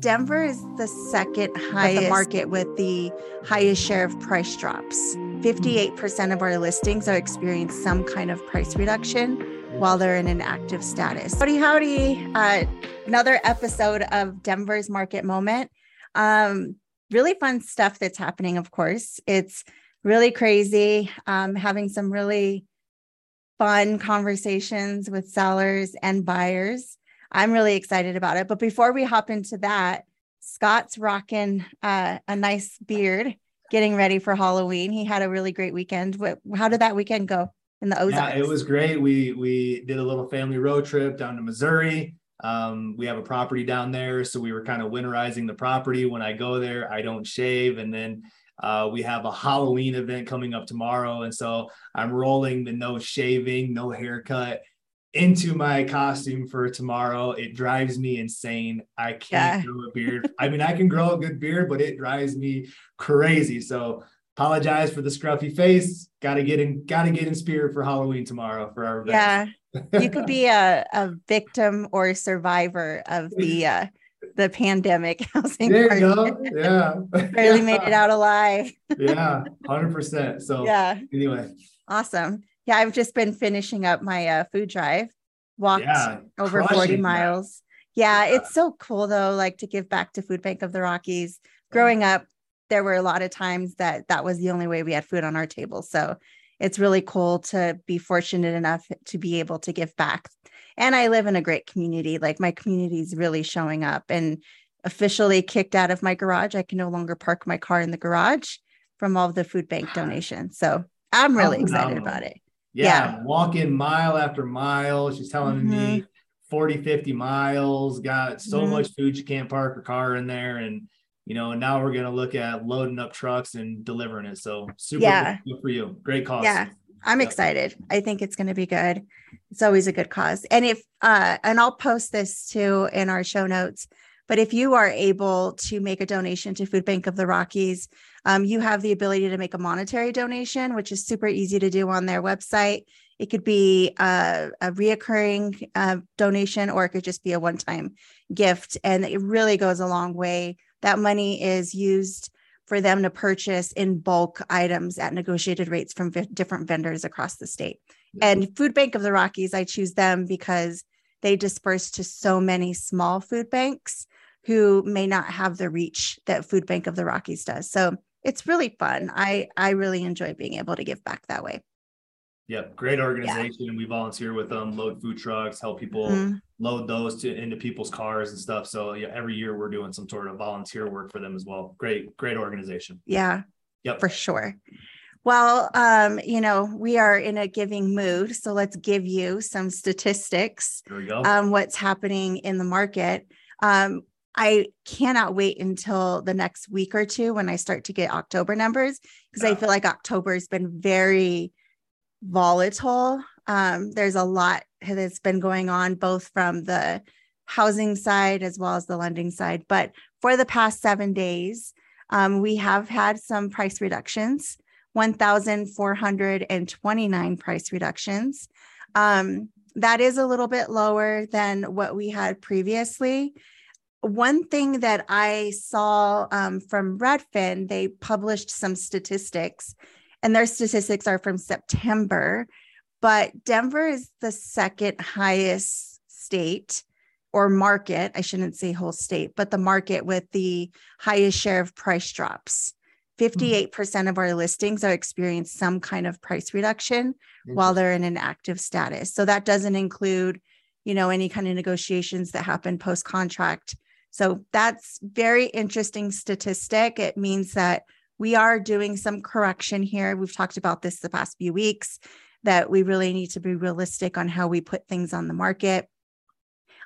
Denver is the second highest the market with the highest share of price drops. 58% of our listings are experiencing some kind of price reduction while they're in an active status. Howdy, howdy. Uh, another episode of Denver's Market Moment. Um, really fun stuff that's happening, of course. It's really crazy. Um, having some really fun conversations with sellers and buyers. I'm really excited about it. But before we hop into that, Scott's rocking uh, a nice beard, getting ready for Halloween. He had a really great weekend. How did that weekend go in the Ozarks? Yeah, it was great. We we did a little family road trip down to Missouri. Um, we have a property down there, so we were kind of winterizing the property. When I go there, I don't shave, and then uh, we have a Halloween event coming up tomorrow, and so I'm rolling the no shaving, no haircut into my costume for tomorrow. It drives me insane. I can't yeah. grow a beard. I mean, I can grow a good beard, but it drives me crazy. So apologize for the scruffy face. Gotta get in, gotta get in spirit for Halloween tomorrow for our. Yeah. you could be a, a victim or survivor of the uh the pandemic housing. There you go. Yeah. Barely yeah. made it out alive. yeah, hundred percent. So yeah. Anyway. Awesome yeah, I've just been finishing up my uh, food drive, walked yeah, over 40 miles. Yeah, yeah, it's so cool though, like to give back to Food Bank of the Rockies. Growing up, there were a lot of times that that was the only way we had food on our table. So it's really cool to be fortunate enough to be able to give back. And I live in a great community. Like my community is really showing up and officially kicked out of my garage. I can no longer park my car in the garage from all of the food bank donations. So I'm really excited about it yeah, yeah. walking mile after mile. She's telling mm-hmm. me 40, 50 miles, got so mm-hmm. much food you can't park her car in there. And, you know, now we're going to look at loading up trucks and delivering it. So super yeah. good for you. Great cause. Yeah. I'm excited. I think it's going to be good. It's always a good cause. And if, uh, and I'll post this too in our show notes. But if you are able to make a donation to Food Bank of the Rockies, um, you have the ability to make a monetary donation, which is super easy to do on their website. It could be a, a reoccurring uh, donation, or it could just be a one time gift. And it really goes a long way. That money is used for them to purchase in bulk items at negotiated rates from v- different vendors across the state. And Food Bank of the Rockies, I choose them because they disperse to so many small food banks who may not have the reach that Food Bank of the Rockies does. So it's really fun. I I really enjoy being able to give back that way. Yep, great organization. Yeah. We volunteer with them, load food trucks, help people mm-hmm. load those to into people's cars and stuff. So yeah, every year we're doing some sort of volunteer work for them as well. Great, great organization. Yeah. Yep. For sure. Well, um, you know, we are in a giving mood. So let's give you some statistics. There we go. Um, what's happening in the market. Um, I cannot wait until the next week or two when I start to get October numbers because I feel like October has been very volatile. Um, there's a lot that's been going on both from the housing side as well as the lending side. But for the past seven days, um, we have had some price reductions 1,429 price reductions. Um, that is a little bit lower than what we had previously one thing that I saw um, from Redfin, they published some statistics, and their statistics are from September. But Denver is the second highest state or market. I shouldn't say whole state, but the market with the highest share of price drops. 58% mm-hmm. of our listings are experiencing some kind of price reduction while they're in an active status. So that doesn't include, you know, any kind of negotiations that happen post contract so that's very interesting statistic. It means that we are doing some correction here. We've talked about this the past few weeks that we really need to be realistic on how we put things on the market.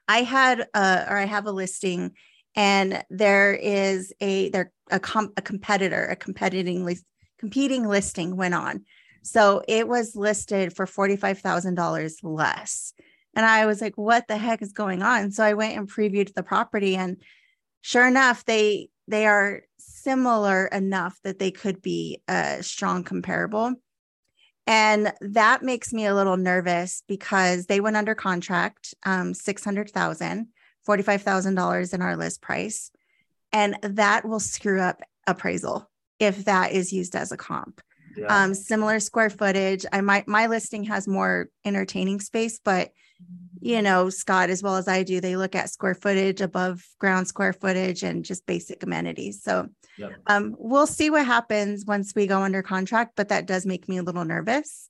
I had or I have a listing and there is a there a, com- a competitor, a competing list, competing listing went on. So it was listed for $45,000 less. And I was like, what the heck is going on? So I went and previewed the property and sure enough, they they are similar enough that they could be a strong comparable. And that makes me a little nervous because they went under contract, um, 600,000, $45,000 in our list price. And that will screw up appraisal if that is used as a comp. Yeah. Um, similar square footage. I might my listing has more entertaining space, but you know, Scott, as well as I do, they look at square footage, above ground square footage, and just basic amenities. So yep. um, we'll see what happens once we go under contract, but that does make me a little nervous.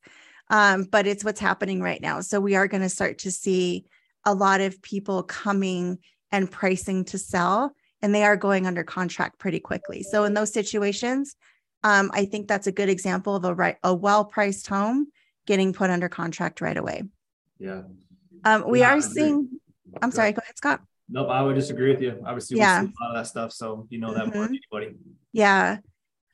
Um, but it's what's happening right now. So we are going to start to see a lot of people coming and pricing to sell, and they are going under contract pretty quickly. So in those situations, um, I think that's a good example of a right a well-priced home getting put under contract right away. Yeah. Um, we yeah, are seeing. I'm go sorry. Ahead. Go ahead, Scott. Nope, I would disagree with you. Obviously, yeah. we see a lot of that stuff, so you know that mm-hmm. more than anybody. Yeah.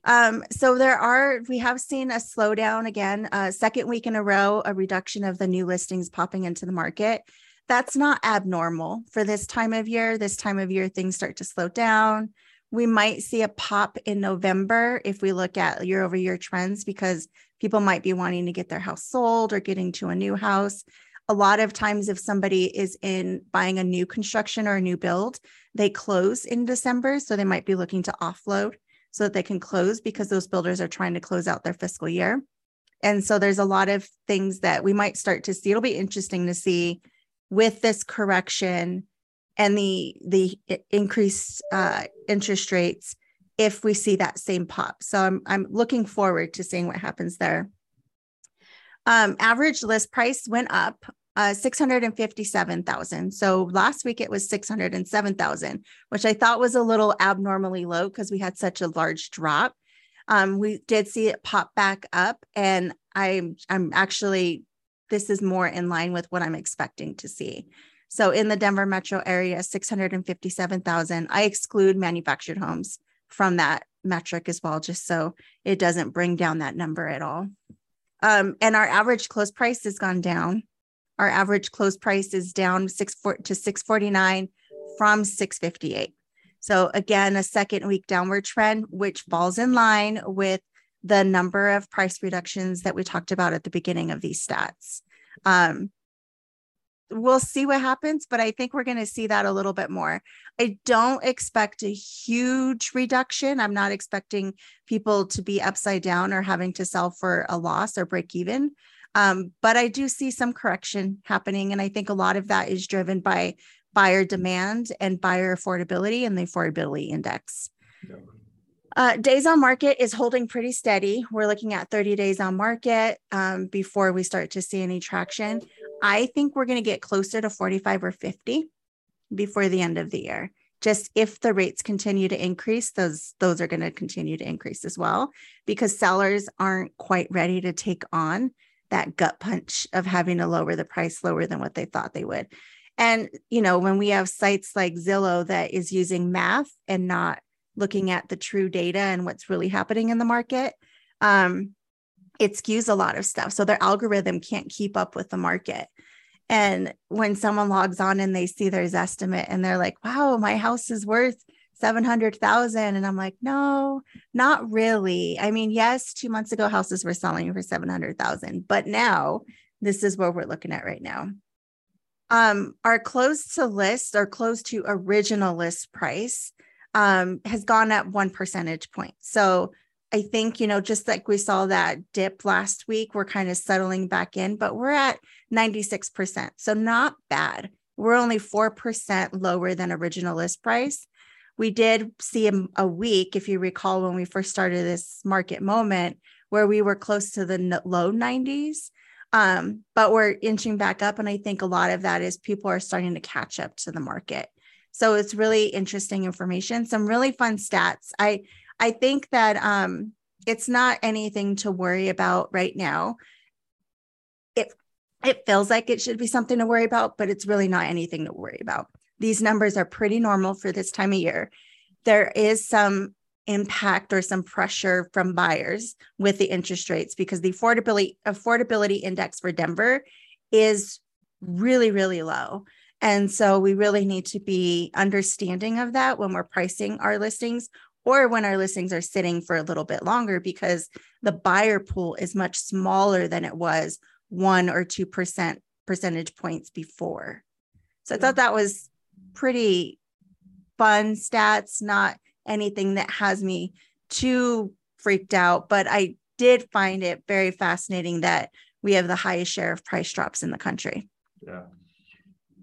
Um, so there are, we have seen a slowdown again, uh, second week in a row, a reduction of the new listings popping into the market. That's not abnormal for this time of year. This time of year, things start to slow down. We might see a pop in November if we look at year over year trends because people might be wanting to get their house sold or getting to a new house. A lot of times, if somebody is in buying a new construction or a new build, they close in December. So they might be looking to offload so that they can close because those builders are trying to close out their fiscal year. And so there's a lot of things that we might start to see. It'll be interesting to see with this correction and the the increased uh, interest rates if we see that same pop. So I'm I'm looking forward to seeing what happens there. Um, average list price went up uh, 657,000. So last week it was 607,000, which I thought was a little abnormally low because we had such a large drop. Um, we did see it pop back up, and I'm I'm actually this is more in line with what I'm expecting to see. So in the Denver metro area, 657,000. I exclude manufactured homes from that metric as well, just so it doesn't bring down that number at all. Um, and our average close price has gone down. Our average close price is down six to 649 from 658. So again, a second week downward trend, which falls in line with the number of price reductions that we talked about at the beginning of these stats. Um, we'll see what happens, but I think we're going to see that a little bit more. I don't expect a huge reduction. I'm not expecting people to be upside down or having to sell for a loss or break even. Um, but I do see some correction happening. And I think a lot of that is driven by buyer demand and buyer affordability and the affordability index. Yeah. Uh, days on market is holding pretty steady. We're looking at 30 days on market um, before we start to see any traction. I think we're going to get closer to 45 or 50 before the end of the year. Just if the rates continue to increase, those those are going to continue to increase as well because sellers aren't quite ready to take on that gut punch of having to lower the price lower than what they thought they would. And, you know, when we have sites like Zillow that is using math and not looking at the true data and what's really happening in the market, um, it skews a lot of stuff. So their algorithm can't keep up with the market. And when someone logs on and they see their estimate and they're like, wow, my house is worth 700,000. And I'm like, no, not really. I mean, yes, two months ago, houses were selling for 700,000, but now this is what we're looking at right now. Um, our close to list or close to original list price um, has gone up one percentage point. So I think, you know, just like we saw that dip last week, we're kind of settling back in, but we're at 96%. So not bad. We're only 4% lower than original list price we did see a, a, week, if you recall, when we first started this market moment, where we were close to the low 90s. Um, but we're inching back up. And I think a lot of that is people are starting to catch up to the market. So it's really interesting information, some really fun stats. I I think that um, it's not anything to worry about right now. It it feels like it should be something to worry about, but it's really not anything to worry about. These numbers are pretty normal for this time of year. There is some impact or some pressure from buyers with the interest rates because the affordability affordability index for Denver is really really low. And so we really need to be understanding of that when we're pricing our listings or when our listings are sitting for a little bit longer because the buyer pool is much smaller than it was 1 or 2% percentage points before. So I thought that was pretty fun stats, not anything that has me too freaked out, but I did find it very fascinating that we have the highest share of price drops in the country. Yeah.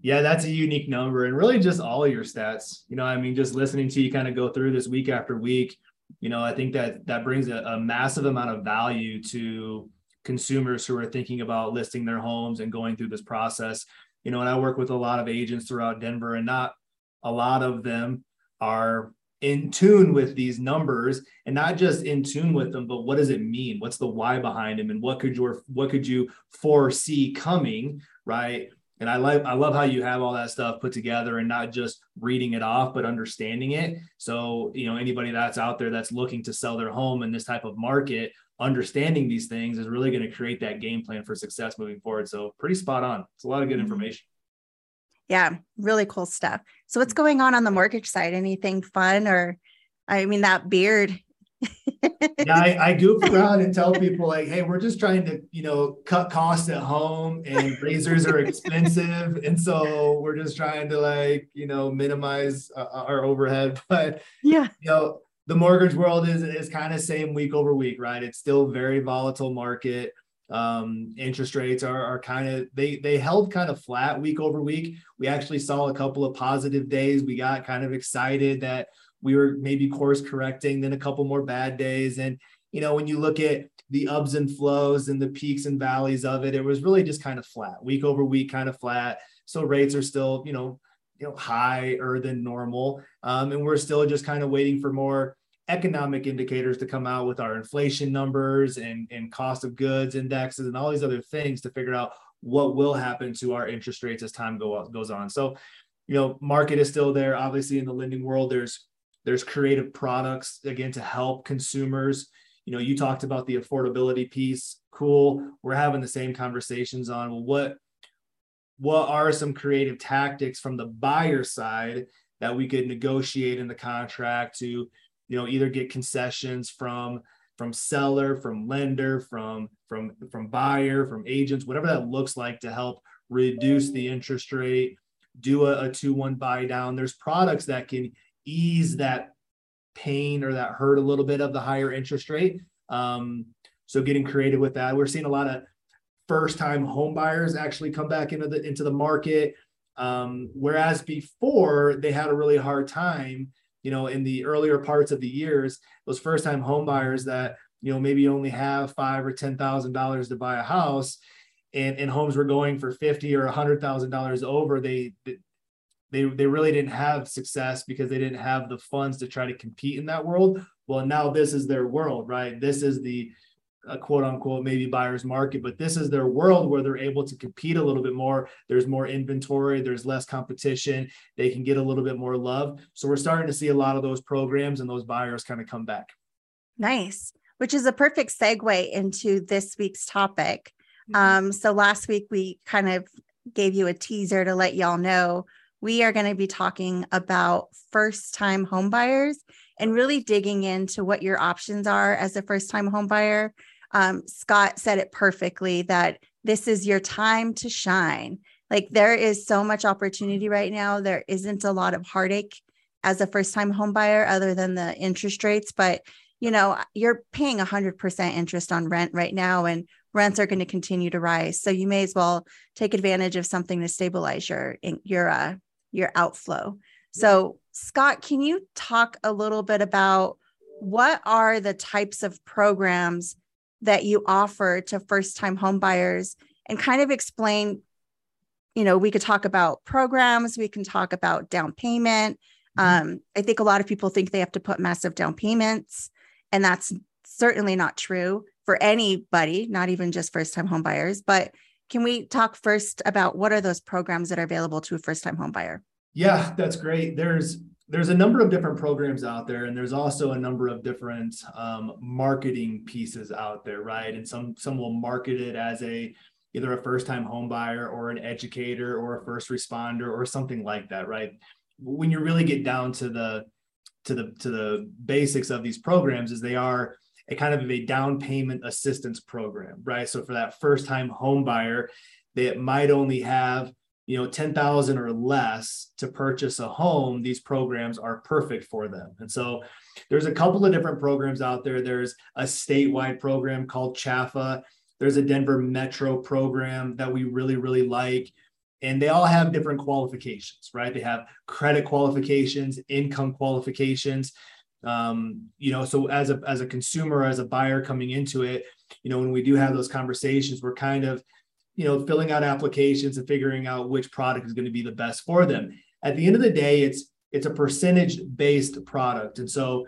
Yeah, that's a unique number and really just all of your stats. You know, I mean, just listening to you kind of go through this week after week, you know, I think that that brings a, a massive amount of value to consumers who are thinking about listing their homes and going through this process. You know, and I work with a lot of agents throughout Denver, and not a lot of them are in tune with these numbers and not just in tune with them but what does it mean what's the why behind them and what could your what could you foresee coming right and i like i love how you have all that stuff put together and not just reading it off but understanding it so you know anybody that's out there that's looking to sell their home in this type of market understanding these things is really going to create that game plan for success moving forward so pretty spot on it's a lot of good mm-hmm. information yeah, really cool stuff. So what's going on on the mortgage side? Anything fun or I mean that beard yeah, I, I, goof around and tell people like, hey, we're just trying to, you know, cut costs at home and razors are expensive. And so we're just trying to like, you know, minimize uh, our overhead. But yeah, you know, the mortgage world is is kind of same week over week, right? It's still very volatile market um, interest rates are, are kind of they they held kind of flat week over week we actually saw a couple of positive days we got kind of excited that we were maybe course correcting then a couple more bad days and you know when you look at the ups and flows and the peaks and valleys of it it was really just kind of flat week over week kind of flat so rates are still you know you know higher than normal um, and we're still just kind of waiting for more economic indicators to come out with our inflation numbers and, and cost of goods indexes and all these other things to figure out what will happen to our interest rates as time go, goes on. So, you know, market is still there. Obviously, in the lending world, there's there's creative products again to help consumers. You know, you talked about the affordability piece. Cool. We're having the same conversations on well, what what are some creative tactics from the buyer side that we could negotiate in the contract to you know either get concessions from from seller from lender from from from buyer from agents whatever that looks like to help reduce the interest rate do a, a 2-1 buy down there's products that can ease that pain or that hurt a little bit of the higher interest rate. Um, so getting creative with that. We're seeing a lot of first time home buyers actually come back into the into the market. Um, whereas before they had a really hard time you know, in the earlier parts of the years, those first time home buyers that, you know, maybe only have five or ten thousand dollars to buy a house and, and homes were going for fifty or a hundred thousand dollars over, they they they really didn't have success because they didn't have the funds to try to compete in that world. Well, now this is their world, right? This is the a quote unquote maybe buyer's market, but this is their world where they're able to compete a little bit more. There's more inventory, there's less competition, they can get a little bit more love. So we're starting to see a lot of those programs and those buyers kind of come back. Nice, which is a perfect segue into this week's topic. Mm-hmm. Um, so last week we kind of gave you a teaser to let y'all know we are going to be talking about first time homebuyers and really digging into what your options are as a first time homebuyer. um, Scott said it perfectly that this is your time to shine. Like there is so much opportunity right now. There isn't a lot of heartache as a first time homebuyer other than the interest rates, but you know, you're paying 100% interest on rent right now and rents are going to continue to rise. So you may as well take advantage of something to stabilize your your uh, your outflow. So Scott, can you talk a little bit about what are the types of programs that you offer to first time homebuyers and kind of explain you know we could talk about programs we can talk about down payment mm-hmm. um, i think a lot of people think they have to put massive down payments and that's certainly not true for anybody not even just first time homebuyers. but can we talk first about what are those programs that are available to a first time home buyer yeah that's great. There's there's a number of different programs out there and there's also a number of different um, marketing pieces out there right? And some some will market it as a either a first time home buyer or an educator or a first responder or something like that right? When you really get down to the to the to the basics of these programs is they are a kind of a down payment assistance program right? So for that first time home buyer that might only have you know 10,000 or less to purchase a home these programs are perfect for them. And so there's a couple of different programs out there. There's a statewide program called CHFA there's a Denver Metro program that we really really like. And they all have different qualifications right? They have credit qualifications income qualifications um, you know so as a as a consumer as a buyer coming into it you know when we do have those conversations we're kind of you know, filling out applications and figuring out which product is going to be the best for them. At the end of the day, it's it's a percentage based product, and so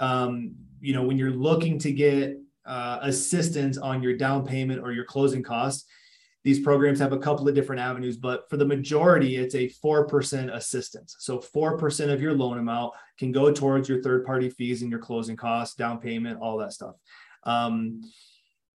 um, you know when you're looking to get uh, assistance on your down payment or your closing costs, these programs have a couple of different avenues, but for the majority, it's a 4% assistance. So 4% of your loan amount can go towards your third party fees and your closing costs, down payment, all that stuff. Um,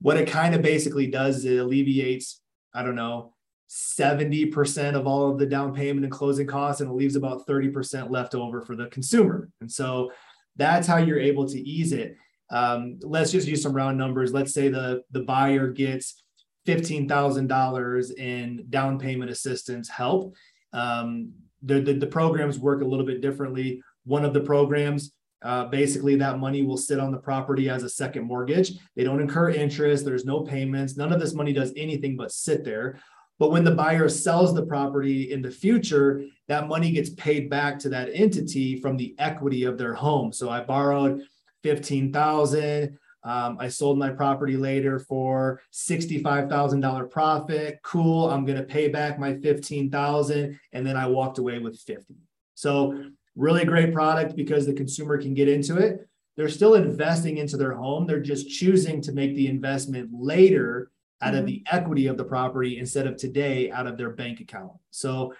what it kind of basically does is it alleviates I don't know, 70% of all of the down payment and closing costs, and it leaves about 30% left over for the consumer. And so that's how you're able to ease it. Um, let's just use some round numbers. Let's say the, the buyer gets $15,000 in down payment assistance help. Um, the, the, the programs work a little bit differently. One of the programs uh, basically, that money will sit on the property as a second mortgage. They don't incur interest, there's no payments. None of this money does anything but sit there. But when the buyer sells the property in the future, that money gets paid back to that entity from the equity of their home. So I borrowed 15,000. Um, I sold my property later for $65,000 profit. Cool. I'm going to pay back my 15,000 and then I walked away with 50. So Really great product because the consumer can get into it. They're still investing into their home. They're just choosing to make the investment later out mm-hmm. of the equity of the property instead of today out of their bank account. So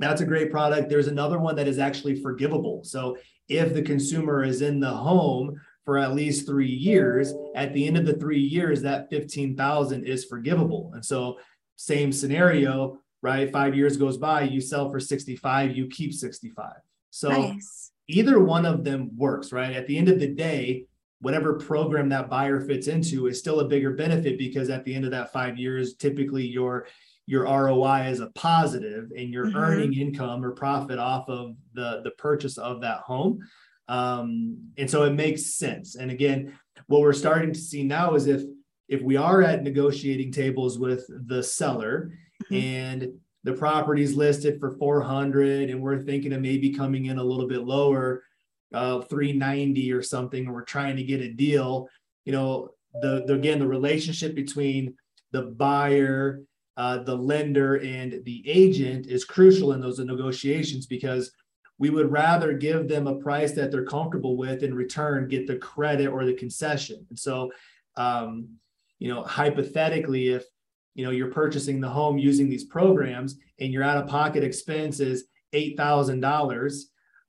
that's a great product. There's another one that is actually forgivable. So if the consumer is in the home for at least three years, at the end of the three years, that 15,000 is forgivable. And so same scenario, right? Five years goes by, you sell for 65, you keep 65. So nice. either one of them works, right? At the end of the day, whatever program that buyer fits into is still a bigger benefit because at the end of that five years, typically your your ROI is a positive and you're mm-hmm. earning income or profit off of the the purchase of that home. Um, and so it makes sense. And again, what we're starting to see now is if if we are at negotiating tables with the seller mm-hmm. and the property's listed for 400 and we're thinking of maybe coming in a little bit lower uh 390 or something and we're trying to get a deal you know the, the again the relationship between the buyer uh, the lender and the agent is crucial in those negotiations because we would rather give them a price that they're comfortable with in return get the credit or the concession. And so um, you know hypothetically if you know you're purchasing the home using these programs and your out of pocket expense is $8000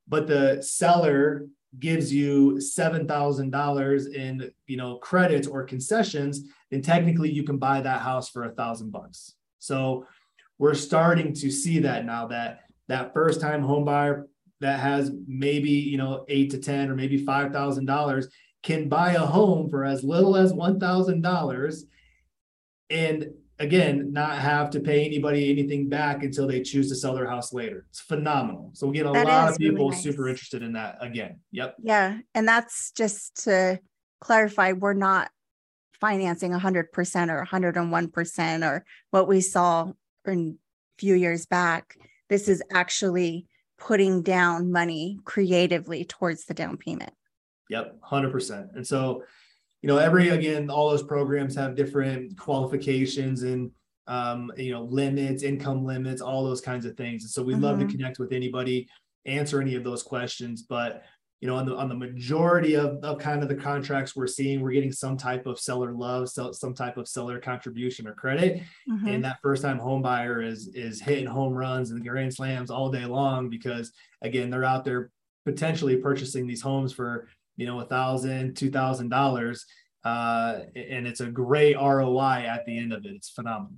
but the seller gives you $7000 in you know credits or concessions then technically you can buy that house for a thousand bucks. So we're starting to see that now that that first time home buyer that has maybe you know eight to ten or maybe five thousand dollars can buy a home for as little as one thousand dollars and again, not have to pay anybody anything back until they choose to sell their house later. It's phenomenal. So we get a that lot of people really nice. super interested in that again. Yep. Yeah. And that's just to clarify, we're not financing 100% or 101% or what we saw in a few years back. This is actually putting down money creatively towards the down payment. Yep, 100%. And so you know, every again, all those programs have different qualifications and um, you know, limits, income limits, all those kinds of things. And so we'd mm-hmm. love to mm-hmm. connect with anybody, answer any of those questions. But you know, on the on the majority of, of kind of the contracts we're seeing, we're getting some type of seller love, so, some type of seller contribution or credit. Mm-hmm. And that first time home buyer is is hitting home runs and grand slams all day long because again, they're out there potentially purchasing these homes for you know, a thousand, two thousand dollars, uh, and it's a great ROI at the end of it. It's phenomenal.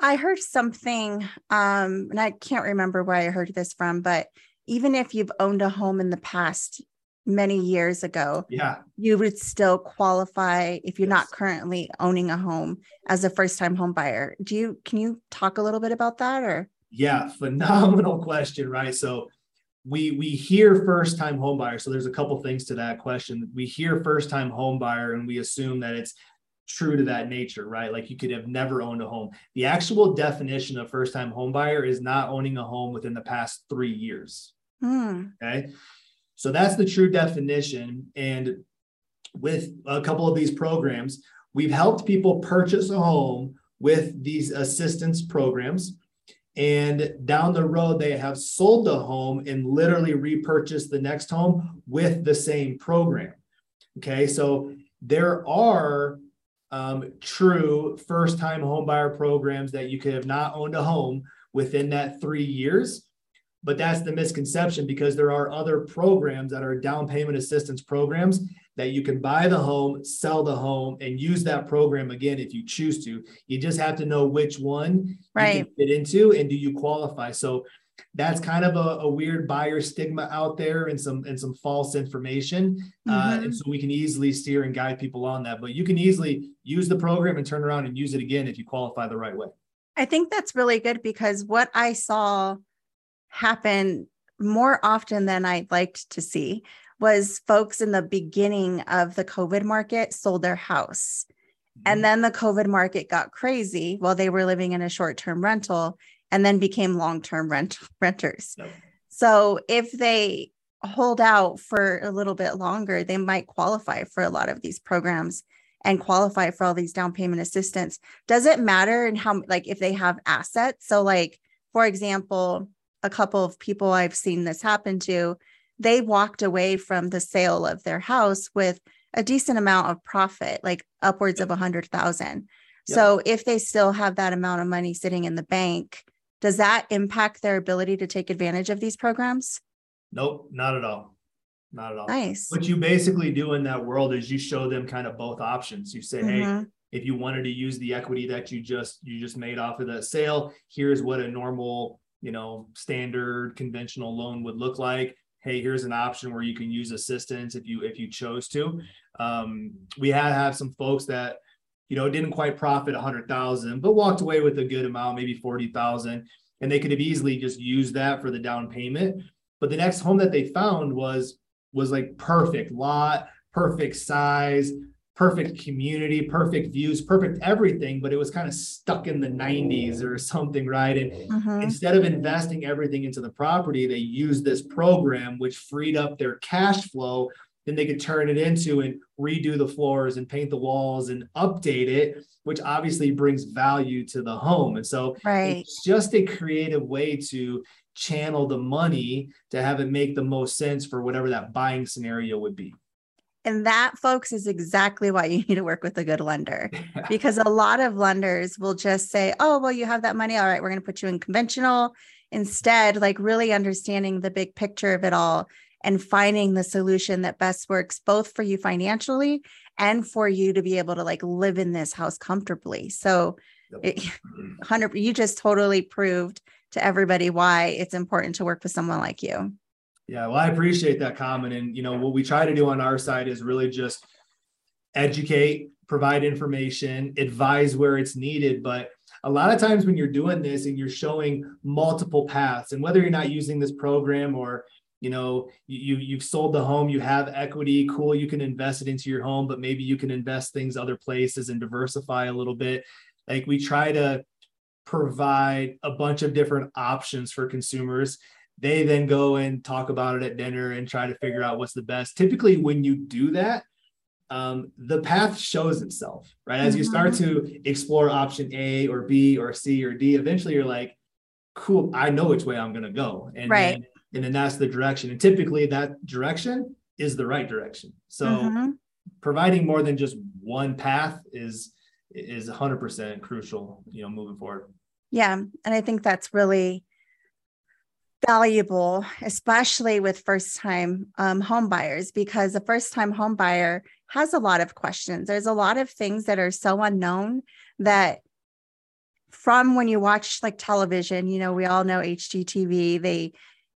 I heard something, um, and I can't remember where I heard this from, but even if you've owned a home in the past, many years ago, yeah, you would still qualify if you're yes. not currently owning a home as a first time home buyer. Do you can you talk a little bit about that or? Yeah, phenomenal question, right? So we we hear first time home buyer. So there's a couple things to that question. We hear first time home buyer and we assume that it's true to that nature, right? Like you could have never owned a home. The actual definition of first time home buyer is not owning a home within the past three years. Hmm. Okay. So that's the true definition. And with a couple of these programs, we've helped people purchase a home with these assistance programs. And down the road, they have sold the home and literally repurchased the next home with the same program. Okay. So there are um, true first time homebuyer programs that you could have not owned a home within that three years. But that's the misconception because there are other programs that are down payment assistance programs that you can buy the home, sell the home, and use that program again if you choose to. You just have to know which one right. you fit into and do you qualify. So that's kind of a, a, weird buyer stigma out there and some and some false information uh, mm-hmm. uh, and so we can easily steer and guide people on that but you can easily use the program and turn around and use it again if you qualify the right way i think that's really good because what i saw happen more often than i'd liked to see was folks in the beginning of the covid market sold their house mm-hmm. and then the covid market got crazy while they were living in a short-term rental and then became long-term rent renters. Yep. So if they hold out for a little bit longer, they might qualify for a lot of these programs and qualify for all these down payment assistance. Does it matter in how like if they have assets? So like for example, a couple of people I've seen this happen to, they walked away from the sale of their house with a decent amount of profit, like upwards of a hundred thousand. Yep. So if they still have that amount of money sitting in the bank, does that impact their ability to take advantage of these programs? Nope, not at all. Not at all. Nice. What you basically do in that world is you show them kind of both options. You say, mm-hmm. hey, if you wanted to use the equity that you just you just made off of that sale, here's what a normal, you know, standard conventional loan would look like. Hey, here's an option where you can use assistance if you if you chose to. Um, we had have some folks that you know, didn't quite profit a hundred thousand, but walked away with a good amount, maybe 40,000. And they could have easily just used that for the down payment. But the next home that they found was, was like perfect lot, perfect size, perfect community, perfect views, perfect everything, but it was kind of stuck in the 90s or something, right? And mm-hmm. instead of investing everything into the property, they used this program, which freed up their cash flow then they could turn it into and redo the floors and paint the walls and update it which obviously brings value to the home and so right. it's just a creative way to channel the money to have it make the most sense for whatever that buying scenario would be and that, folks, is exactly why you need to work with a good lender because a lot of lenders will just say, oh, well, you have that money. All right, we're going to put you in conventional. Instead, like really understanding the big picture of it all and finding the solution that best works both for you financially and for you to be able to like live in this house comfortably. So it, 100 you just totally proved to everybody why it's important to work with someone like you. Yeah, well, I appreciate that comment. And you know, what we try to do on our side is really just educate, provide information, advise where it's needed. But a lot of times when you're doing this and you're showing multiple paths, and whether you're not using this program or you know you you've sold the home you have equity cool you can invest it into your home but maybe you can invest things other places and diversify a little bit like we try to provide a bunch of different options for consumers they then go and talk about it at dinner and try to figure out what's the best typically when you do that um, the path shows itself right as you start mm-hmm. to explore option a or b or c or d eventually you're like cool i know which way i'm going to go and right. then and then that's the direction and typically that direction is the right direction so mm-hmm. providing more than just one path is is 100% crucial you know moving forward yeah and i think that's really valuable especially with first time um, home buyers because a first time home buyer has a lot of questions there's a lot of things that are so unknown that from when you watch like television you know we all know hgtv they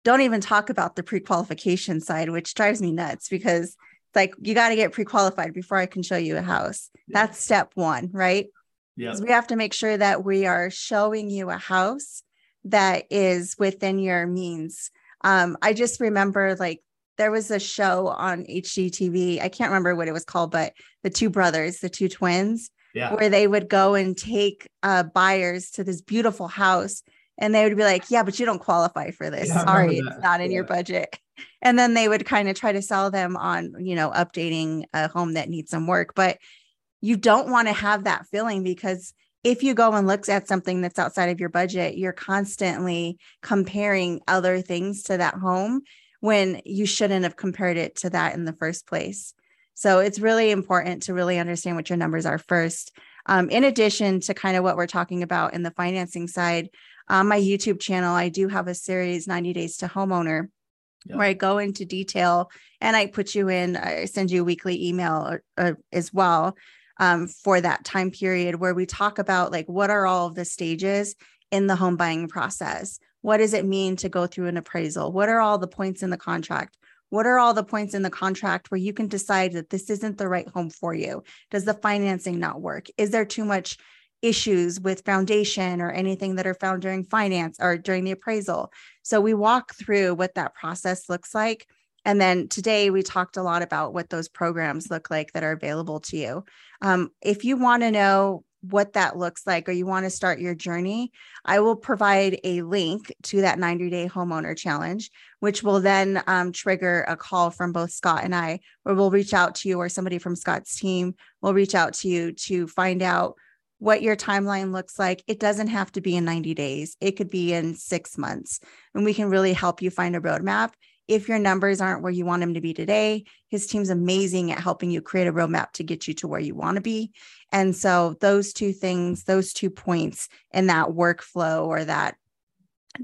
don't even talk about the pre-qualification side, which drives me nuts because it's like you got to get pre-qualified before I can show you a house. That's step one, right? Yeah. We have to make sure that we are showing you a house that is within your means. Um, I just remember like there was a show on HGTV. I can't remember what it was called, but the two brothers, the two twins, yeah. where they would go and take uh, buyers to this beautiful house and they would be like, "Yeah, but you don't qualify for this. Yeah, Sorry, it's not in yeah. your budget." And then they would kind of try to sell them on, you know, updating a home that needs some work, but you don't want to have that feeling because if you go and look at something that's outside of your budget, you're constantly comparing other things to that home when you shouldn't have compared it to that in the first place. So it's really important to really understand what your numbers are first. Um, in addition to kind of what we're talking about in the financing side, on my YouTube channel, I do have a series 90 Days to Homeowner. Where I go into detail and I put you in, I send you a weekly email uh, as well um, for that time period where we talk about like what are all of the stages in the home buying process? What does it mean to go through an appraisal? What are all the points in the contract? What are all the points in the contract where you can decide that this isn't the right home for you? Does the financing not work? Is there too much issues with foundation or anything that are found during finance or during the appraisal. So we walk through what that process looks like. And then today we talked a lot about what those programs look like that are available to you. Um, if you want to know what that looks like or you want to start your journey, I will provide a link to that 90 day homeowner challenge, which will then um, trigger a call from both Scott and I, where we'll reach out to you or somebody from Scott's team will reach out to you to find out what your timeline looks like. It doesn't have to be in 90 days, it could be in six months. And we can really help you find a roadmap. If your numbers aren't where you want them to be today, his team's amazing at helping you create a roadmap to get you to where you want to be. And so, those two things, those two points in that workflow or that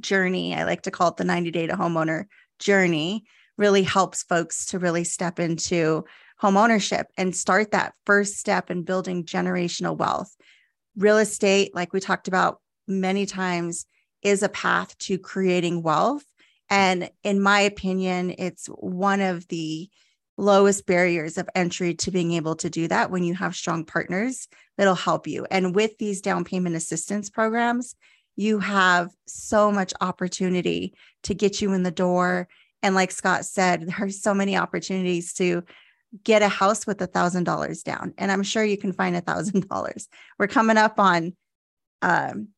journey, I like to call it the 90 day to homeowner journey, really helps folks to really step into home ownership and start that first step in building generational wealth real estate, like we talked about many times, is a path to creating wealth. And in my opinion, it's one of the lowest barriers of entry to being able to do that when you have strong partners that'll help you. And with these down payment assistance programs, you have so much opportunity to get you in the door. And like Scott said, there are so many opportunities to get a house with a thousand dollars down and i'm sure you can find a thousand dollars we're coming up on um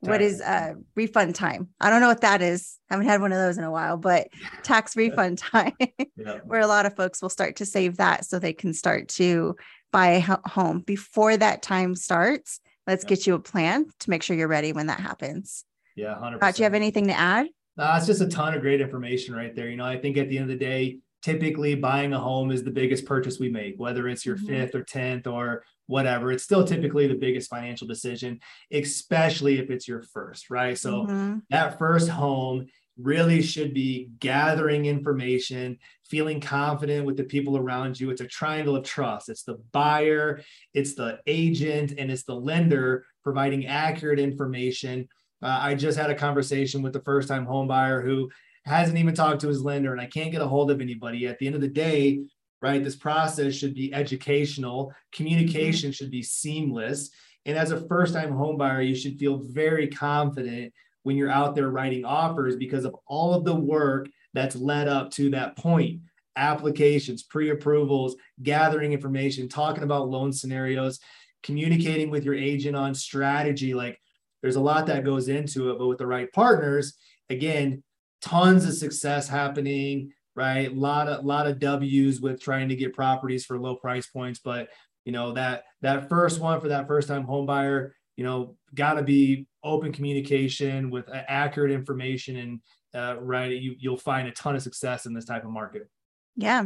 what is uh refund time? I don't know what that is. I haven't had one of those in a while but tax refund time yeah. where a lot of folks will start to save that so they can start to buy a home. Before that time starts let's yeah. get you a plan to make sure you're ready when that happens. Yeah 100 do you have anything to add? Uh, it's just a ton of great information right there. You know i think at the end of the day typically buying a home is the biggest purchase we make, whether it's your mm-hmm. fifth or 10th or whatever. It's still typically the biggest financial decision, especially if it's your first, right? So mm-hmm. that first home really should be gathering information, feeling confident with the people around you. It's a triangle of trust. It's the buyer, it's the agent, and it's the lender providing accurate information. Uh, I just had a conversation with the first time home buyer who hasn't even talked to his lender and I can't get a hold of anybody. At the end of the day, right, this process should be educational, communication should be seamless. And as a first time home buyer, you should feel very confident when you're out there writing offers because of all of the work that's led up to that point applications, pre approvals, gathering information, talking about loan scenarios, communicating with your agent on strategy. Like there's a lot that goes into it, but with the right partners, again, tons of success happening, right? A lot of lot of W's with trying to get properties for low price points, but you know that that first one for that first time home buyer, you know, got to be open communication with accurate information, and uh, right, you you'll find a ton of success in this type of market. Yeah.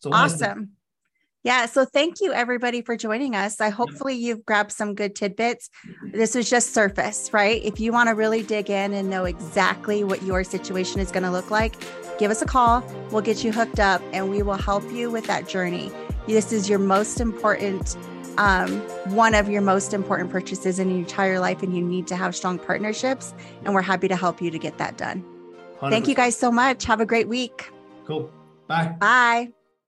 So awesome. Yeah. So thank you everybody for joining us. I hopefully you've grabbed some good tidbits. This was just surface, right? If you want to really dig in and know exactly what your situation is going to look like, give us a call. We'll get you hooked up and we will help you with that journey. This is your most important um, one of your most important purchases in your entire life, and you need to have strong partnerships. And we're happy to help you to get that done. Thank you guys so much. Have a great week. Cool. Bye. Bye.